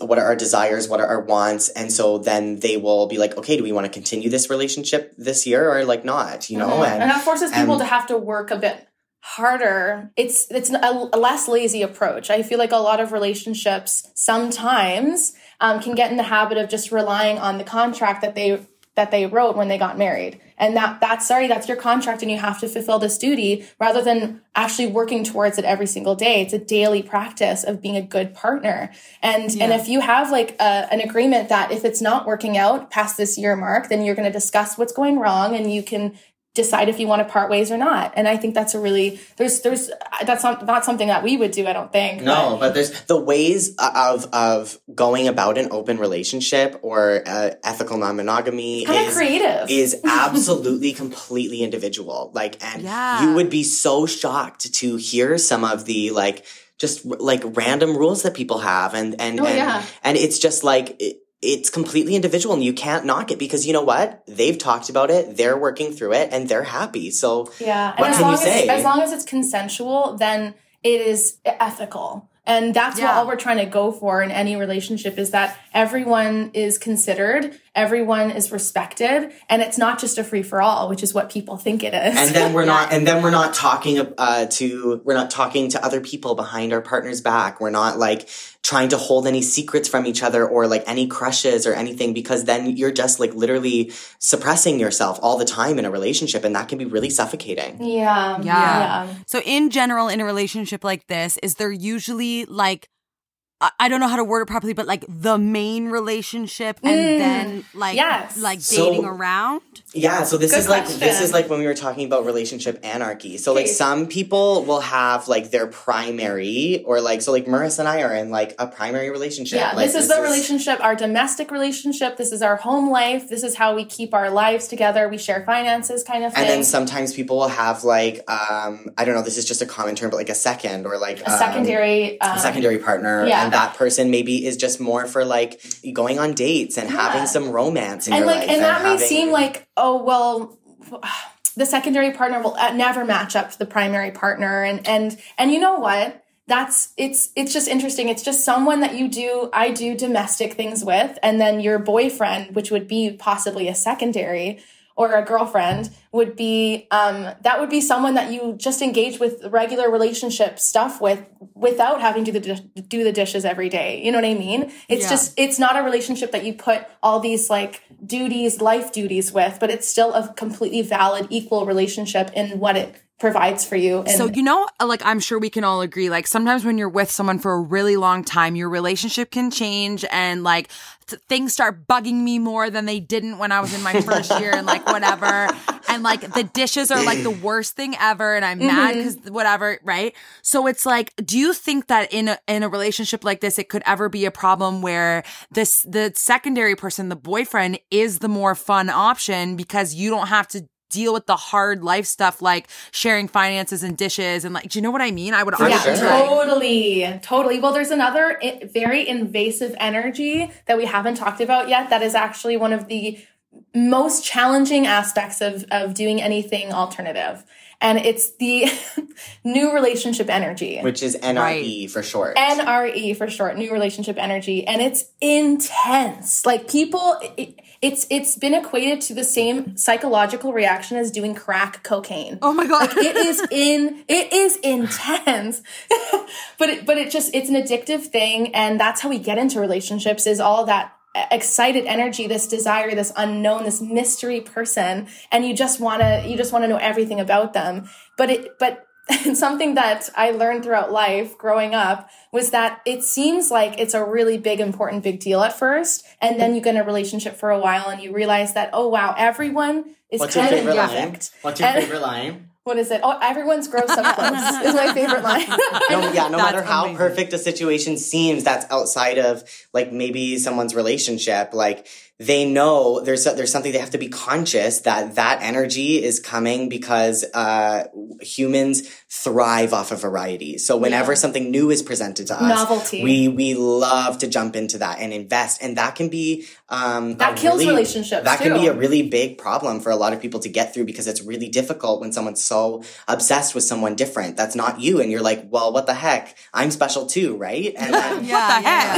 what are our desires? What are our wants? And so then they will be like, okay, do we want to continue this relationship this year or like not, you know? Mm-hmm. and that forces people to have to work a bit harder. It's it's a, a less lazy approach. I feel like a lot of relationships sometimes um, can get in the habit of just relying on the contract that they that they wrote when they got married. And that that's sorry that's your contract and you have to fulfill this duty rather than actually working towards it every single day. It's a daily practice of being a good partner. And and if you have like a, an agreement that if it's not working out past this year mark then you're going to discuss what's going wrong and you can decide if you want to part ways or not and i think that's a really there's there's that's not not something that we would do i don't think No, but there's the ways of of going about an open relationship or uh, ethical non-monogamy kind of is creative is [laughs] absolutely completely individual. Like, and Yeah. you would be so shocked to hear some of the like just like random rules that people have, and and Oh, and, yeah. and it's just like. It, it's completely individual and you can't knock it because you know what? They've talked about it, they're working through it, and they're happy. So Yeah, and What as can you long say? as as long as it's consensual, then it is ethical. And that's what all we're trying to go for in any relationship is that everyone is considered, everyone is respected, and it's not just a free for all, which is what people think it is. and then we're not and then we're not talking uh, to we're not talking to other people behind our partner's back we're not like trying to hold any secrets from each other or like any crushes or anything because then you're just like literally suppressing yourself all the time in a relationship and that can be really suffocating yeah, Yeah. yeah. So, in general, in a relationship like this, is there usually like I- I don't know how to word it properly, but like the main relationship and then like yes. like So- dating around. Yeah, so this Good is like this is like when we were talking about relationship anarchy. So like Okay. some people will have like their primary or like so like Marisa and I are in like a primary relationship. Yeah, Like, this is the relationship, our domestic relationship. This is our home life. This is how we keep our lives together. We share finances, kind of thing. And then sometimes people will have like um I don't know, this is just a common term, but like a second or like a um, secondary, um, a secondary partner yeah. And that person maybe is just more for like going on dates and having some romance in and your like, life and that may seem like, oh well, the secondary partner will uh, never match up to the primary partner, and and and you know what? That's it's it's just interesting. It's just someone that you do I do domestic things with, and then your boyfriend, which would be possibly a secondary or a girlfriend, would be um, that would be someone that you just engage with regular relationship stuff with without having to do the, do the dishes every day. You know what I mean? It's Yeah. just it's not a relationship that you put all these like duties, life duties with, but it's still a completely valid, equal relationship in what it provides for you. And So you know, like I'm sure we can all agree. Like sometimes when you're with someone for a really long time, your relationship can change, and like things start bugging me more than they didn't when I was in my first year, and like whatever. And like the dishes are like the worst thing ever, and I'm mad mm-hmm. because whatever, right? So it's like, do you think that in a in a relationship like this, it could ever be a problem where this the secondary person, the boyfriend, is the more fun option because you don't have to deal with the hard life stuff like sharing finances and dishes and like do you know what I mean? I would argue yeah, sure. totally, totally. Well, there's another very invasive energy that we haven't talked about yet. That is actually one of the most challenging aspects of of doing anything alternative, and it's the [laughs] new relationship energy. which is NRE for short. NRE for short, new relationship energy, and it's intense. Like people, it, it's it's been equated to the same psychological reaction as doing crack cocaine. Oh my god. Like it is in it is intense, [laughs] but it, but it just it's an addictive thing, and that's how we get into relationships. Is all that excited energy, this desire, this unknown, this mystery person, and you just want to you just want to know everything about them. But it but [laughs] something that I learned throughout life growing up was that it seems like it's a really big, important, big deal at first. And then you get in a relationship for a while and you realize that, oh, wow, everyone is What's your kind of favorite line? What's your And- favorite line? What is it? Oh, everyone's gross up close [laughs] is my favorite line. [laughs] No, yeah, no That's matter how amazing. perfect a situation seems that's outside of like maybe someone's relationship, like they know there's there's something they have to be conscious that that energy is coming because uh, humans thrive off of variety. So whenever something new is presented to us, Novelty. we we love to jump into that and invest, and that can be um, That kills really- relationships, That can be a really big problem for a lot of people to get through because it's really difficult when someone's so obsessed with someone different that's not you, and you're like, well, what the heck? I'm special too, right? And [laughs] then, what the heck?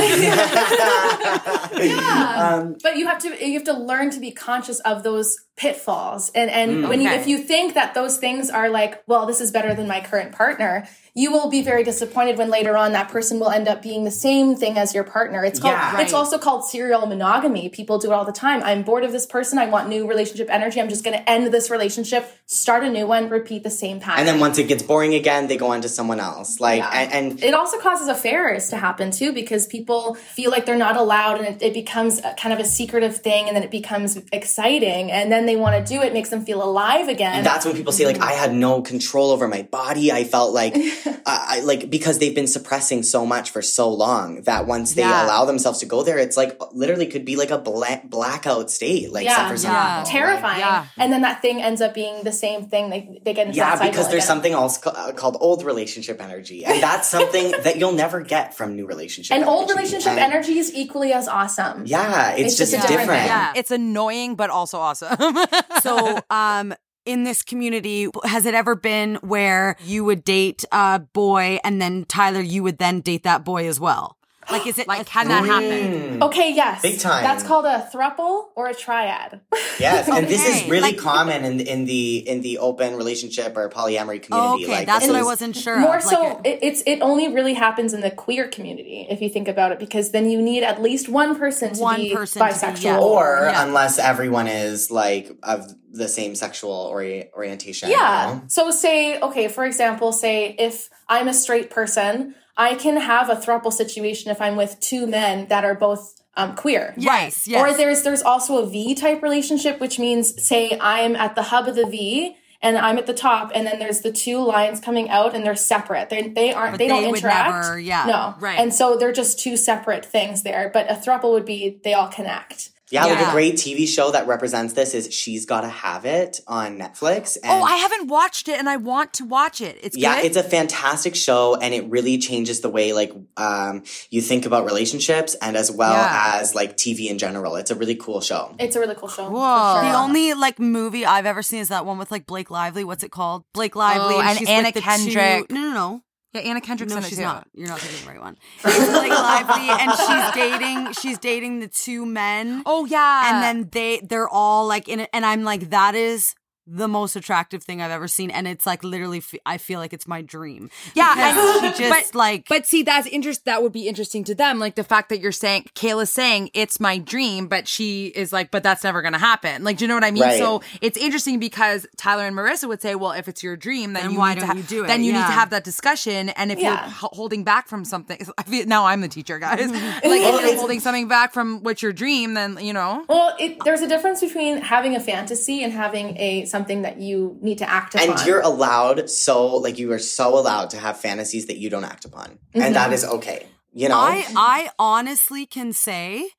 [laughs] Yeah. [laughs] but you have to you have to learn to be conscious of those pitfalls. And and mm. when you if you think that those things are like, well, this is better than my current partner, you will be very disappointed when later on that person will end up being the same thing as your partner. It's called Yeah. it's also called serial monogamy. People do it all the time. I'm bored of this person. I want new relationship energy. I'm just going to end this relationship, start a new one, repeat the same pattern. and then once it gets boring again, they go on to someone else. Like, Yeah. and, and it also causes affairs to happen too because people feel like they're not allowed and it, it becomes a, kind of a secretive thing and then it becomes exciting and then they want to do it makes them feel alive again that's when people say like I had no control over my body. I felt like [laughs] I, I like because they've been suppressing so much for so long that once they Yeah. allow themselves to go there, it's like literally could be like a bla- blackout state. Like yeah, yeah. people. terrifying Yeah. and then that thing ends up being the same thing they, they get into Yeah, that because there's again. something else ca- uh, called old relationship energy, and that's something that you'll never get from new relationship. and old relationship And- energy is equally as awesome Yeah, it's, It's just, just a different. different thing. Yeah. It's annoying but also awesome. [laughs] [laughs] So, [laughs] um, in this community, has it ever been where you would date a boy and then Tyler, you would then date that boy as well? [gasps] Like, is it like can that happen? okay yes Big time. that's called a thruple or a triad [laughs] Yes, and this is really like- common in in the in the open relationship or polyamory community. okay, like, that's this what I wasn't sure More of. so, Like, it, it's it only really happens in the queer community if you think about it, because then you need at least one person to One be person to be- bisexual, yeah. or Yeah. unless everyone is like of the same sexual ori- orientation. you yeah. know? So say okay, for example, say if I'm a straight person. I can have a throuple situation if I'm with two men that are both um, queer. Yes, yes. Or there's there's also a V type relationship, which means say I'm at the hub of the V and I'm at the top, and then there's the two lines coming out, and they're separate. They they aren't But they, don't they interact. never- yeah, no, right. And so they're just two separate things there. But a throuple would be they all connect. Yeah, like a great TV show that represents this is She's Gotta Have It on Netflix. And Oh, I haven't watched it and I want to watch it. It's yeah, good. it's a fantastic show and it really changes the way like um you think about relationships and as well Yeah. as like TV in general. It's a really cool show. It's a really cool show. Whoa. sure. The only like movie I've ever seen is that one with like Blake Lively. What's it called? Blake Lively Oh, and she's Anna with the Kendrick. Two, no, no, no. Yeah, Anna Kendrick's No, in it she's too. not. You're not thinking the right one. [laughs] It's Blake Lively, and she's dating. She's dating the two men. Oh yeah, and then they they're all like in it, and I'm like, that is the most attractive thing I've ever seen, and it's like literally, f- I feel like it's my dream. Yeah, and- she just but, like, But see, that's interest. That would be interesting to them, like the fact that you're saying Kayla's saying it's my dream, but she is like, but that's never going to happen. Like, do you know what I mean? Right. So it's interesting because Tyler and Marisa would say, well, if it's your dream, then, Then you why need to don't ha- you do it? Then you need to have that discussion. And if you're h- holding back from something, [laughs] I feel, now I'm the teacher, guys. [laughs] like if you're holding something back from what's your dream, then you know. Well, it, there's a difference between having a fantasy and having a something that you need to act upon. And you're allowed so like you are so allowed to have fantasies that you don't act upon. And that mm-hmm. is okay. You know? I I honestly can say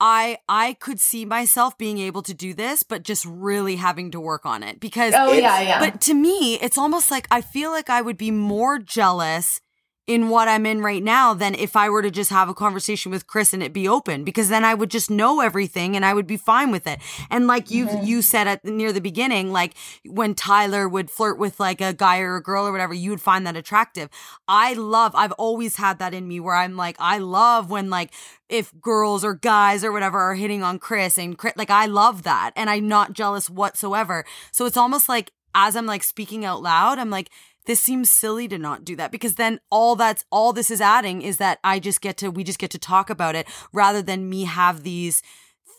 I I could see myself being able to do this, but just really having to work on it because oh yeah, yeah. But to me, it's almost like I feel like I would be more jealous in what I'm in right now than if I were to just have a conversation with Chris and it be open because then I would just know everything and I would be fine with it. And like you you said at near the beginning, like when Tyler would flirt with like a guy or a girl or whatever, you would find that attractive. I love I've always had that in me where I'm like I love when like if girls or guys or whatever are hitting on Chris and Chris, like I love that and I'm not jealous whatsoever. So it's almost like as I'm like speaking out loud, I'm like, this seems silly to not do that because then all that's all this is adding is that I just get to we just get to talk about it rather than me have these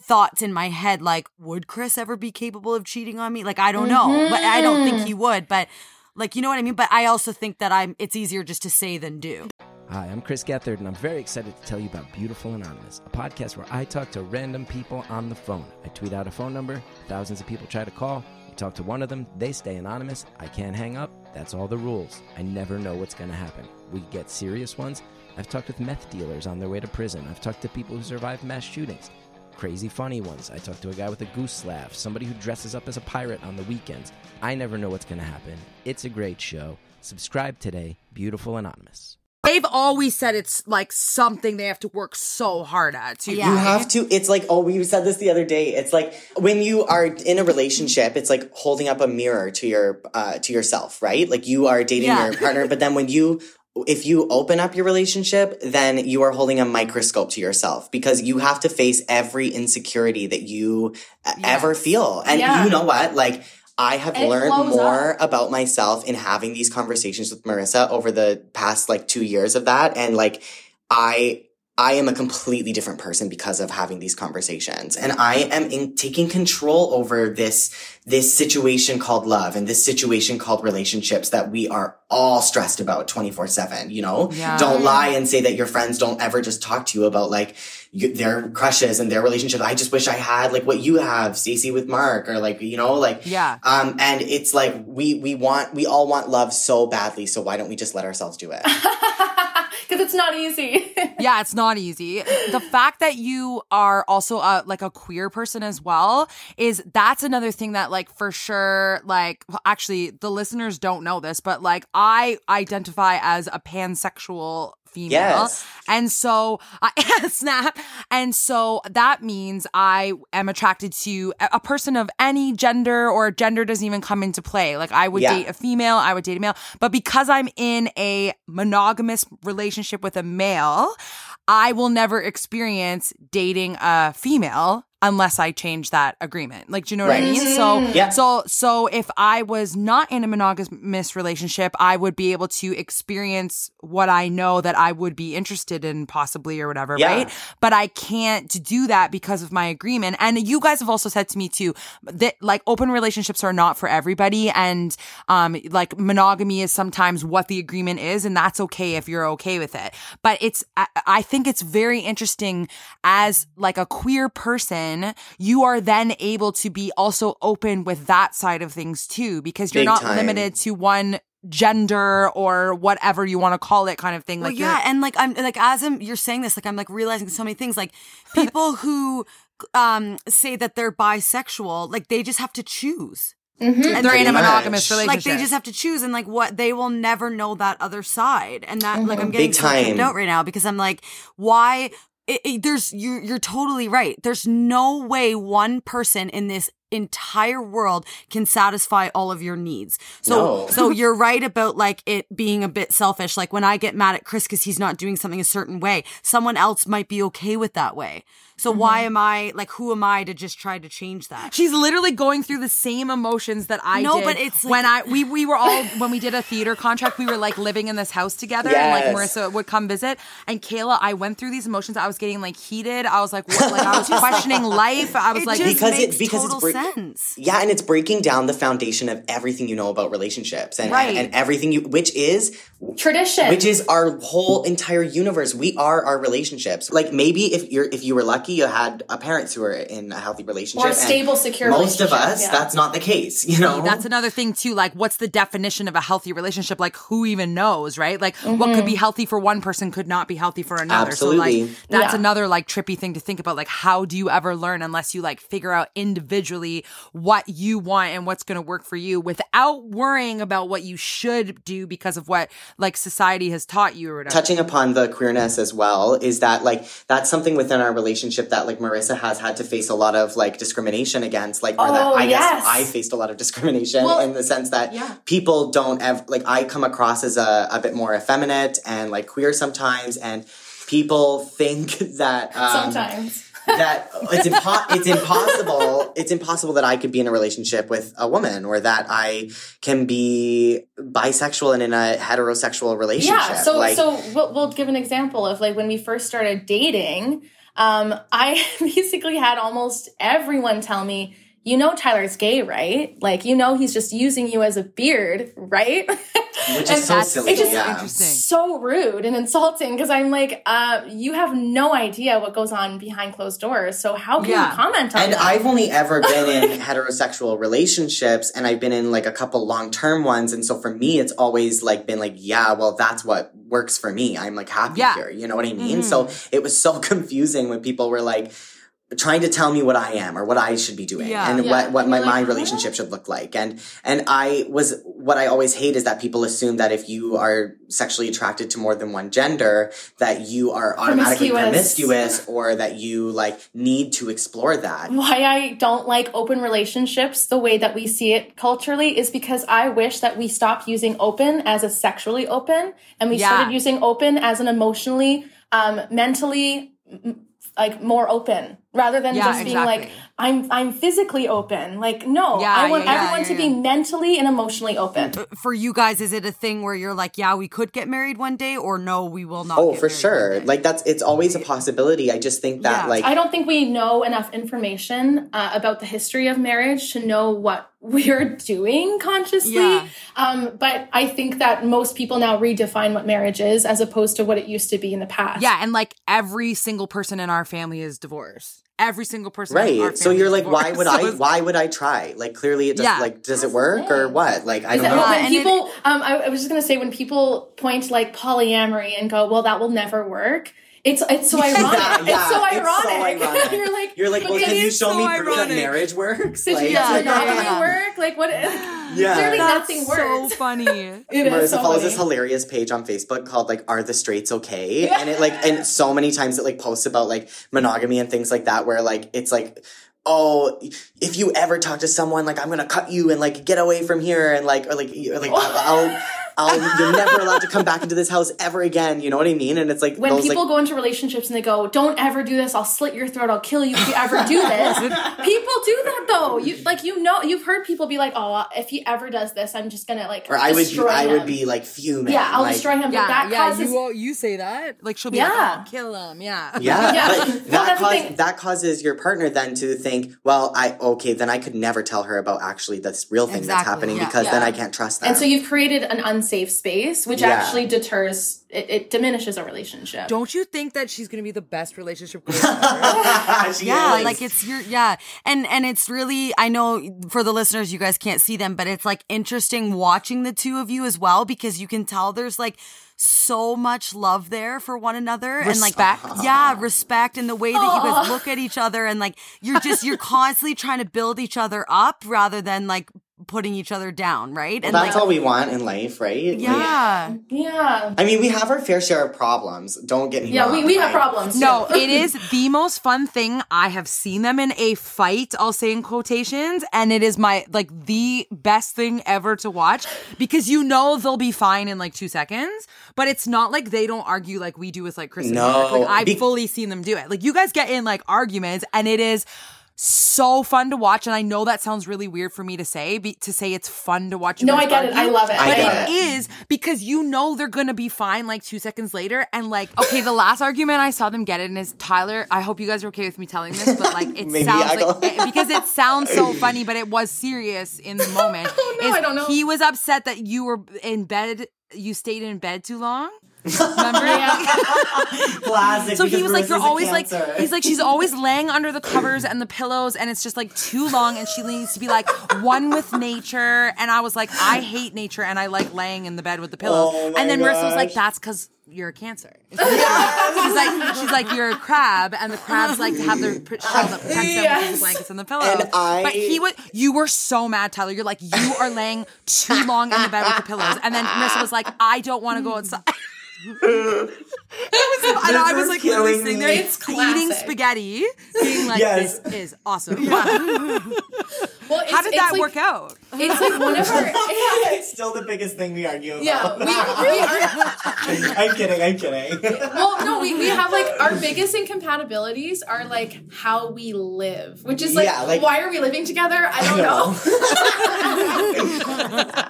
thoughts in my head like would Chris ever be capable of cheating on me? Like I don't know, but I don't think mm-hmm. he would, but like you know what I mean? But I also think that I'm it's easier just to say than do. Hi, I'm Chris Gethard, and I'm very excited to tell you about Beautiful Anonymous, a podcast where I talk to random people on the phone. I tweet out a phone number, thousands of people try to call. You talk to one of them, they stay anonymous. I can't hang up. That's all the rules. I never know what's going to happen. We get serious ones. I've talked with meth dealers on their way to prison. I've talked to people who survived mass shootings. Crazy funny ones. I talked to a guy with a goose laugh, somebody who dresses up as a pirate on the weekends. I never know what's going to happen. It's a great show. Subscribe today, Beautiful Anonymous. They've always said it's like something they have to work so hard at. Too. Yeah. You have to. It's like, oh, we said this the other day. It's like when you are in a relationship, it's like holding up a mirror to your uh, to yourself, right? Like you are dating Yeah. your partner, but then when you if you open up your relationship, then you are holding a microscope to yourself because you have to face every insecurity that you uh, ever feel. And Yeah. you know what? Like I have And learned more about myself in having these conversations with Marisa over the past like 2 years of that and like I I am a completely different person because of having these conversations. And I am in taking control over this, this situation called love and this situation called relationships that we are all stressed about 24 seven, you know? Yeah. Don't lie and say that your friends don't ever just talk to you about like you, their crushes and their relationships. I just wish I had like what you have, Stacey with Mark or like, you know, like, Yeah. um, and it's like we, we want, we all want love so badly. So why don't we just let ourselves do it? [laughs] Because it's not easy. [laughs] yeah, it's not easy. The fact that you are also a, like a queer person as well is that's another thing that like for sure like well, actually the listeners don't know this, but like I identify as a pansexual female. Yes. And so I [laughs] snap. And so that means I am attracted to a person of any gender or gender doesn't even come into play. Like I would Yeah. date a female, I would date a male. But because I'm in a monogamous relationship with a male, I will never experience dating a female unless I change that agreement. Like, do you know what I mean? So, Yeah. so, so if I was not in a monogamous relationship, I would be able to experience what I know that I would be interested in, possibly or whatever, Yeah. right? But I can't do that because of my agreement. And you guys have also said to me too that like open relationships are not for everybody, and um, like monogamy is sometimes what the agreement is, and that's okay if you're okay with it. But it's I, I think it's very interesting as like a queer person, you are then able to be also open with that side of things too, because you're Big not time. limited to one gender or whatever you want to call it kind of thing Well, like yeah, and like I'm like as I'm you're saying this, like I'm like realizing so many things. Like people [laughs] who um say that they're bisexual, like they just have to choose. And they're in a monogamous much. relationship Like they just have to choose, and like what they will never know that other side, and that like I'm Mm-hmm. getting Big so tripped time. out right now because I'm like, why? It, it- there's you're you're totally right. There's no way one person in this entire world can satisfy all of your needs. So No. [laughs] so you're right about like it being a bit selfish. Like when I get mad at Chris because he's not doing something a certain way, someone else might be okay with that way. So why mm-hmm. am I like who am I to just try to change that? She's literally going through the same emotions that I No, did. but it's when I we we were all when we did a theater contract, we were like living in this house together, and like Marisa would come visit. And Kayla, I went through these emotions. I was getting like heated. I was like, what? like I was [laughs] questioning life. I was It like, just Because it- makes because it's total break- sense. Yeah, and it's breaking down the foundation of everything you know about relationships and, Right. and, everything you, which is Tradition. which is our whole entire universe. We are our relationships. Like maybe if you're if you were lucky, you had a parents who were in a healthy relationship, Or a stable, secure Most of us, yeah. that's not the case. You know, That's another thing too. Like, what's the definition of a healthy relationship? Like, who even knows, right? Like, what could mm-hmm. be healthy for one person could not be healthy for another. So, Absolutely. like, that's Yeah. another like trippy thing to think about. Like, how do you ever learn unless you like figure out individually what you want and what's going to work for you without worrying about what you should do because of what like society has taught you or whatever. touching upon the queerness as well is that like that's something within our relationship that like Marisa has had to face a lot of like discrimination against like or that Oh, I yes. guess I faced a lot of discrimination Well, in the sense that yeah. people don't ever like I come across as a, a bit more effeminate and like queer sometimes and people think [laughs] that um, sometimes. That it's impo- it's impossible it's impossible that I could be in a relationship with a woman or that I can be bisexual and in a heterosexual relationship. Yeah. So like, so we'll, we'll give an example of like when we first started dating. Um, I [laughs] basically had almost everyone tell me, you know, Tyler's gay, right? Like, you know, he's just using you as a beard, right? which [laughs] is so that's- silly. it's just yeah. interesting. so rude and insulting because I'm like, uh, you have no idea what goes on behind closed doors. So how can Yeah. you comment on And that? I've only ever [laughs] been in heterosexual relationships and I've been in like a couple long term ones. And so for me, it's always like been like, yeah, well, that's what works for me. I'm like happy Yeah. here. You know what I mean? So it was so [laughs] confusing when people were like, trying to tell me what I am or what I should be doing Yeah. and Yeah. what, what my, like, my relationship should look like. And, and I was, what I always hate is that people assume that if you are sexually attracted to more than one gender, that you are automatically Promiscuous. promiscuous or that you like need to explore that. why I don't like open relationships the way that we see it culturally is because I wish that we stopped using open as a sexually open and we Yeah. started using open as an emotionally, um, mentally, like more open rather than Yeah, just being like. I'm I'm physically open. Like no, Yeah, I want yeah, yeah, everyone yeah, to be mentally and emotionally open. For you guys, is it a thing where you're like, yeah, we could get married one day, or no, we will not? Oh, get for sure. one day? Like that's it's always a possibility. I just think that Yeah. like I don't think we know enough information uh, about the history of marriage to know what [laughs] we're doing consciously. Yeah. Um, but I think that most people now redefine what marriage is as opposed to what it used to be in the past. Yeah, and like every single person in our family is divorced. Every single person. in our right. So you're is like, why would So I? Why would I try? Like clearly, it does. Yeah. Like, does it work or what? Like I don't know. when people, um, I, I was just gonna say, when people point like polyamory and go, "Well, that will never work," it's it's so [laughs] ironic. Yeah, yeah, it's so ironic. [laughs] ironic. You're like, You're like, well, can you show so me proof that marriage works? [laughs] Did Like, you Yeah, does yeah, monogamy yeah. work? Like what? Yeah. Clearly, That's nothing so works. funny. It is Marisa so follows funny. this hilarious page on Facebook called like "Are the Straights Okay?" and it like and so many times it like posts about like monogamy and things like that where like it's like. Oh, if you ever talk to someone, like I'm gonna cut you and like get away from here and like or like or, like I'll, I'll I'll, you're never allowed to come back into this house ever again. You know what I mean? And it's like when those, people like, go into relationships and they go, "Don't ever do this. I'll slit your throat. I'll kill you if you ever do this." [laughs] people do that though. You like you know you've heard people be like, "Oh, if he ever does this, I'm just gonna like or I would be, I would be like fuming. yeah, I'll like, destroy him. Yeah, but that yeah, causes you, will- you say that? Like she'll be Yeah. like, oh, kill him. Yeah. Yeah, [laughs] Yeah. but Well, that, that's the cause, thing. that causes your partner then to think, well, I okay, then I could never tell her about actually this real thing that's happening yeah. because then I can't trust that." and so you've created an unsafe space, which Yeah. actually deters. It, it diminishes a relationship. Don't you think that she's gonna be the best relationship [laughs] coach [laughs] ever? Yeah is. like it's your yeah and and it's really i know for the listeners you guys can't see them but it's like interesting watching the two of you as well because you can tell there's like so much love there for one another and Respect. like [laughs] yeah respect and the way that you guys look at each other and like you're just you're constantly trying to build each other up rather than like putting each other down right and that's like all we want in life, right? Like, yeah yeah, I mean, we have our fair share of problems. Don't get me yeah. wrong. We, we have problems. No, it is [laughs] the most fun thing I have seen them in a fight, I'll say in quotations, and it is my like the best thing ever to watch because you know they'll be fine in like 2 seconds, but it's not like they don't argue like we do with like Chris No, Mark. Like I've be- fully seen them do it. Like you guys get in like arguments and it is so fun to watch and I know that sounds really weird for me to say be, to say it's fun to watch No, I get it. I love it. But get it is because you know they're gonna be fine like two seconds later. And like, okay, the last argument I saw them get in is Tyler. I hope you guys are okay with me telling this, but like, [laughs] it sounds like [laughs] because it sounds so funny, but it was serious in the moment. [laughs] Oh, no, is I don't know. He was upset that you were in bed. You stayed in bed too long. Remember? [laughs] Classic. So he was like, "You're always like," he's like, "She's always laying under the covers and the pillows, and it's just like too long, and she needs to be like one with nature." And I was like, "I hate nature, and I like laying in the bed with the pillows." Oh and then Marisa was like, "That's because." You're a cancer. [laughs] she's like, she's like, you're a crab, and the crabs like to have their pr- shell that protects [laughs] them with Yes. the blankets and the pillows. And I- but he was, you were so mad, Tyler. You're like, you are laying too long in the bed with the pillows, and then Marisa was like, I don't want to go outside. It was, and I was like literally sitting there It's eating classic. spaghetti, being like, Yes. "This is awesome." [laughs] Well, How did it's that like- work out? It's like one of our. [laughs] it's still the biggest thing we argue about. Yeah, we, we are. [laughs] I'm kidding. I'm kidding. Well, no, we, we have like our biggest incompatibilities are like how we live, which is like, Yeah, like- why are we living together? I don't know.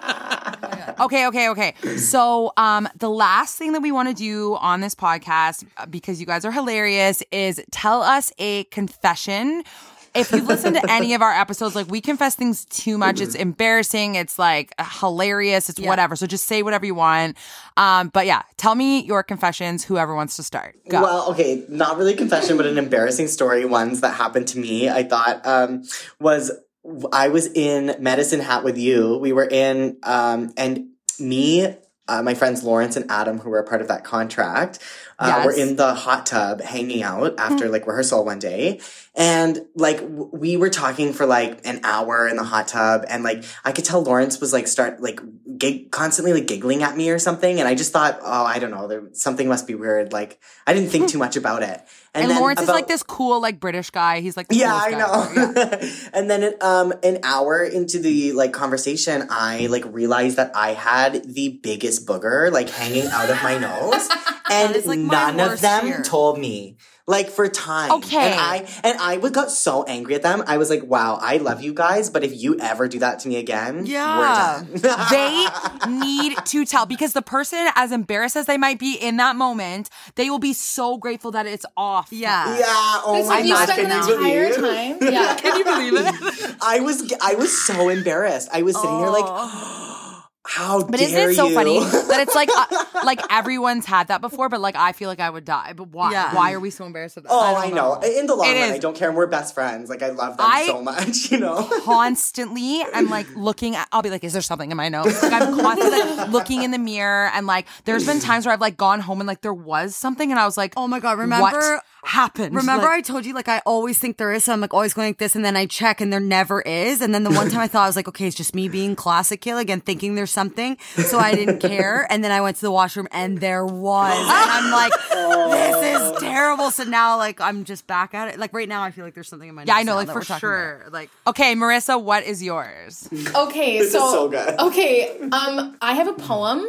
[laughs] Okay, okay, okay. So, um, the last thing that we want to do on this podcast, uh, because you guys are hilarious, is tell us a confession. If you've listened to any of our episodes, like we confess things too much. It's embarrassing. It's like hilarious. It's whatever. So just say whatever you want. Um, but yeah, tell me your confessions. Whoever wants to start, go. Well, okay, not really confession, but an embarrassing story. Ones that happened to me. I thought um, was I was in Medicine Hat with you. We were in, um, and me, uh, my friends Lawrence and Adam, who were a part of that contract, uh, were in the hot tub hanging out after like rehearsal one day. And like w- we were talking for like an hour in the hot tub, and like I could tell Lawrence was like start like gig- constantly like giggling at me or something, and I just thought, oh, I don't know, there something must be weird. Like I didn't think too much about it. and then Lawrence is like this cool, like British guy. He's like, the yeah, I know. Yeah. [laughs] and then um an hour into the like conversation, I like realized that I had the biggest booger like hanging out of my nose, [laughs] and is, like, none of them told me. Like for time. Okay. And I and I would got so angry at them. I was like, wow, I love you guys, but if you ever do that to me again, Yeah. we're done. [laughs] they need to tell because the person, as embarrassed as they might be in that moment, they will be so grateful that it's off. yeah yeah, oh my like you gosh, spent can an you believe? time. Yeah. [laughs] Can you believe it? [laughs] I was I was so embarrassed. I was sitting there like, [gasps] how But dare isn't it so you? funny that it's like uh, [laughs] like everyone's had that before, but like I feel like I would die. But why? Yeah. Why are we so embarrassed of that? Oh, don't I, know. In the long It run, is. I don't care. And we're best friends. Like I love them I- so much. You know. [laughs] Constantly, I'm like looking at. I'll be like, "Is there something in my nose?" Like I'm constantly like, [laughs] looking in the mirror, and like there's been times where I've like gone home and like there was something, and I was like, Oh my god! Remember, happened? Remember, Like- I told you like I always think there is, so I'm like always going like this, and then I check, and there never is. And then the one [laughs] time I thought I was like, okay, it's just me being classic Kayla again, thinking there's something, so I didn't [laughs] care. And then I went to the washroom, and there was, and I'm like, [laughs] this is terrible. So now, like, I'm just back at it. Like right now, I feel like there's something in my yeah, I know, like for we're talking sure. Like, okay, Marisa, what is yours? Okay, This is so, so good. Okay, um, I have a poem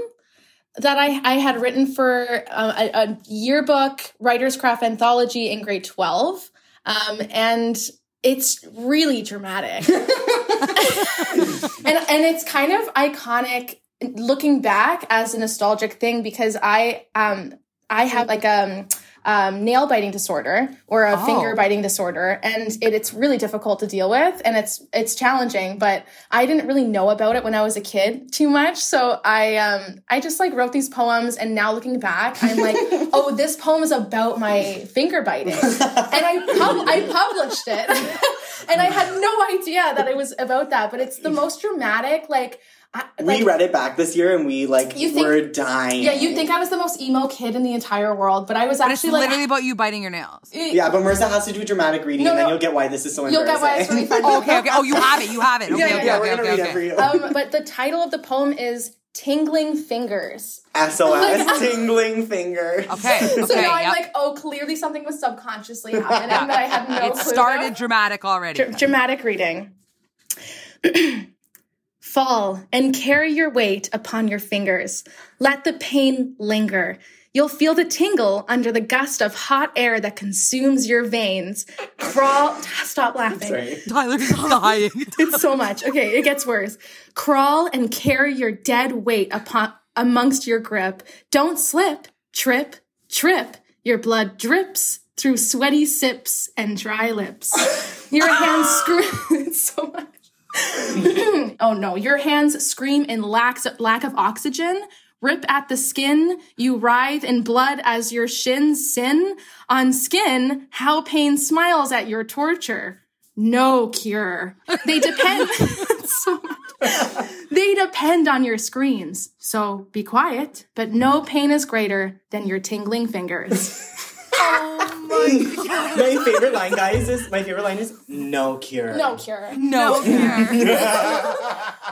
that I I had written for uh, a, a yearbook writers craft anthology in grade twelve, um, and it's really dramatic, and and it's kind of iconic looking back as a nostalgic thing because I um I have like um um, nail biting disorder or a finger biting disorder, and it, it's really difficult to deal with, and it's it's challenging. But I didn't really know about it when I was a kid too much, so I um I just like wrote these poems, and now looking back, I'm like, [laughs] oh, this poem is about my finger biting, and I pub- I published it, [laughs] and I had no idea that it was about that, but it's the most dramatic like. I, like, we read it back this year and we like You think- were dying. yeah, you'd think I was the most emo kid in the entire world, but I was But it's actually like, literally about you biting your nails. Yeah, but Marisa has to do a dramatic reading, No, and then you'll get why this is so You'll embarrassing. get why it's really [laughs] funny. Oh, okay, okay. Oh, you have it. You have it. Okay, Yeah, okay, yeah, okay, we're gonna okay, read okay. it for you. um, but the title of the poem is Tingling Fingers. SOS, [laughs] tingling fingers. [laughs] Okay, okay. so now I'm yep. like, oh, clearly something was subconsciously happening that I had no it clue started about. dramatic already. Dr- dramatic reading. [clears throat] Fall and carry your weight upon your fingers. Let the pain linger. You'll feel the tingle under the gust of hot air that consumes your veins. Crawl. [laughs] Stop laughing. Sorry. [laughs] Tyler's dying. It's so much. Okay, it gets worse. Crawl and carry your dead weight upon amongst your grip. Don't slip, trip, trip. Your blood drips through sweaty sips and dry lips. Your hands scream [laughs] it's so much. [laughs] oh no, your hands scream in lack, lack of oxygen. Rip at the skin, you writhe in blood as your shins sin. On skin, how pain smiles at your torture no cure. They depend [laughs] so. They depend on your screams. So be quiet, but no pain is greater than your tingling fingers. [laughs] Oh my favorite line, guys, is my favorite line is no cure. No cure. No. Cure. [laughs]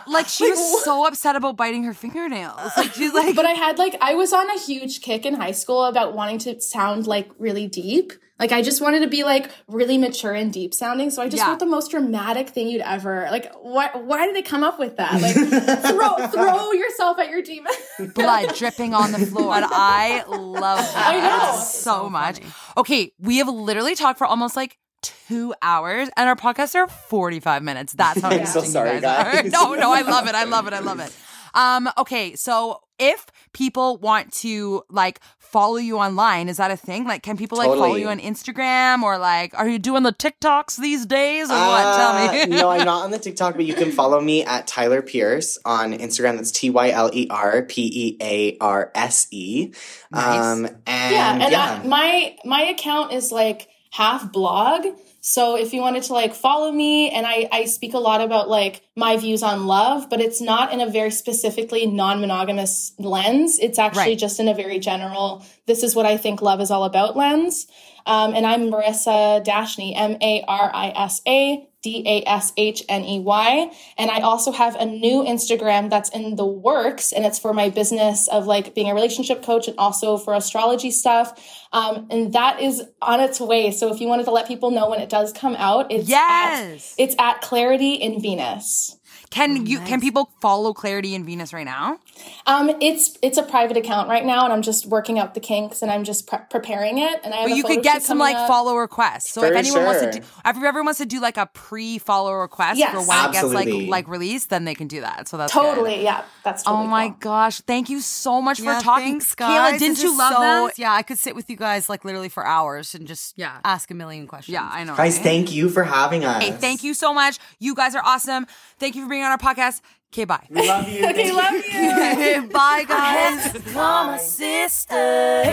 Like she was so upset about biting her fingernails. Like she's like But I had like I was on a huge kick in high school about wanting to sound like really deep. Like I just wanted to be like really mature and deep sounding. So I just Yeah. wrote the most dramatic thing you'd ever like. Why? Why did they come up with that? Like [laughs] throw throw yourself at your demon. [laughs] blood dripping on the floor. And I love that. I know. so, much. Okay, we have literally talked for almost like two hours, and our podcasts are forty-five minutes. That's how [laughs] I'm interesting so sorry, guys. Guys. No, no, I love it. I love it. I love it. Um, okay, so if people want to like follow you online, is that a thing? Like, can people like follow you on Instagram or like, are you doing the TikToks these days or what? Tell me. Uh, no, I'm not [laughs] on the TikTok, but you can follow me at Tyler Pearse on Instagram. That's T Y L E R P E A R S E. Um, and yeah, and yeah. I, my my account is like half blog. So if you wanted to like follow me, and I I speak a lot about like my views on love, but it's not in a very specifically non-monogamous lens. It's actually Right. just in a very general. This is what I think love is all about lens. Um, and I'm Marisa Dashney, M A R I S A D A S H N E Y. And I also have a new Instagram that's in the works, and it's for my business of like being a relationship coach and also for astrology stuff. Um, and that is on its way. So if you wanted to let people know when it does come out, it's Yes. at, it's at Clarity in Venus. Can you can people follow Clarity in Venus right now? Um, it's it's a private account right now, and I'm just working out the kinks, and I'm just pre- preparing it. And I have But a you could get some like up. follow requests. So if For anyone wants to do, if everyone wants to do like a pre-follow request Yes. for when it gets like like released, then they can do that. So that's good. Totally, yeah, that's totally Oh my cool. gosh! Thank you so much Yeah, for talking, thanks, guys. Kayla. Didn't This you love so, that? Yeah, I could sit with you guys like literally for hours and just Yeah. ask a million questions. Yeah, I know. Guys, right? thank you for having us. Hey, thank you so much. You guys are awesome. Thank you for being on our podcast. Okay, bye. We love you. Okay, love you. [laughs] Bye, [laughs] guys. Mama, sister.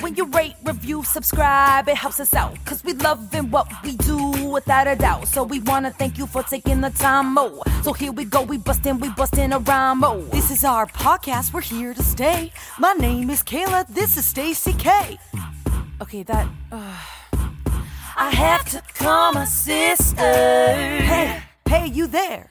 When you rate, review, subscribe, it helps us out. Cause we loving what we do without a doubt. So we wanna thank you for taking the time, mo. So here we go, we bustin', we bustin' a rhyme, mo. This is our podcast. We're here to stay. My name is Kayla. This is Stacy K. Okay, that. Uh, I have to call my sister. Hey, hey, you there?